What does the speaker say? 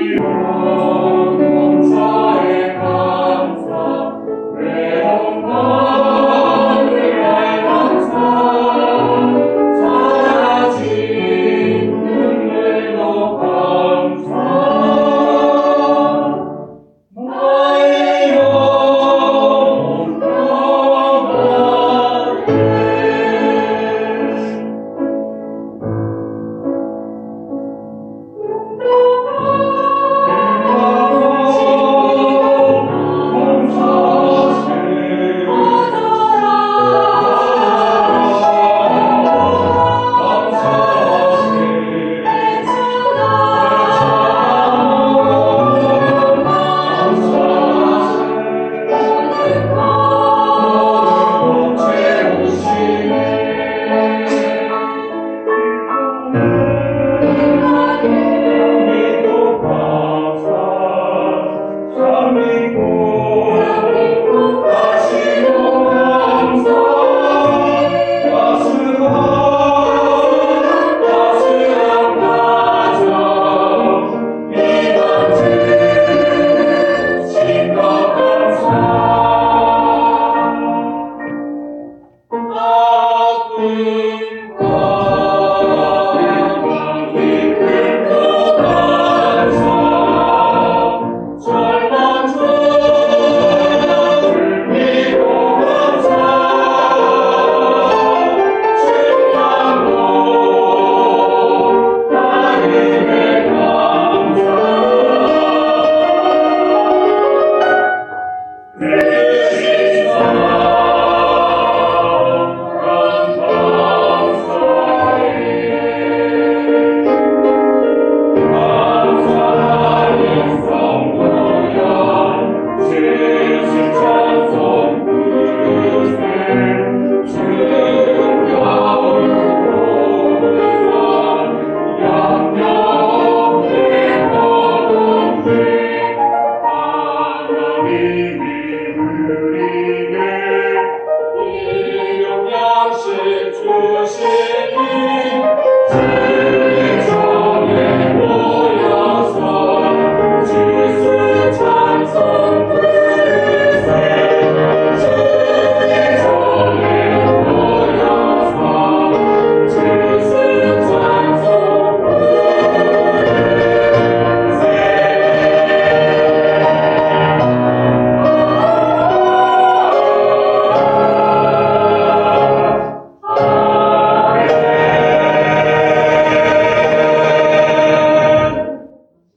Lord. Amen. 是出是。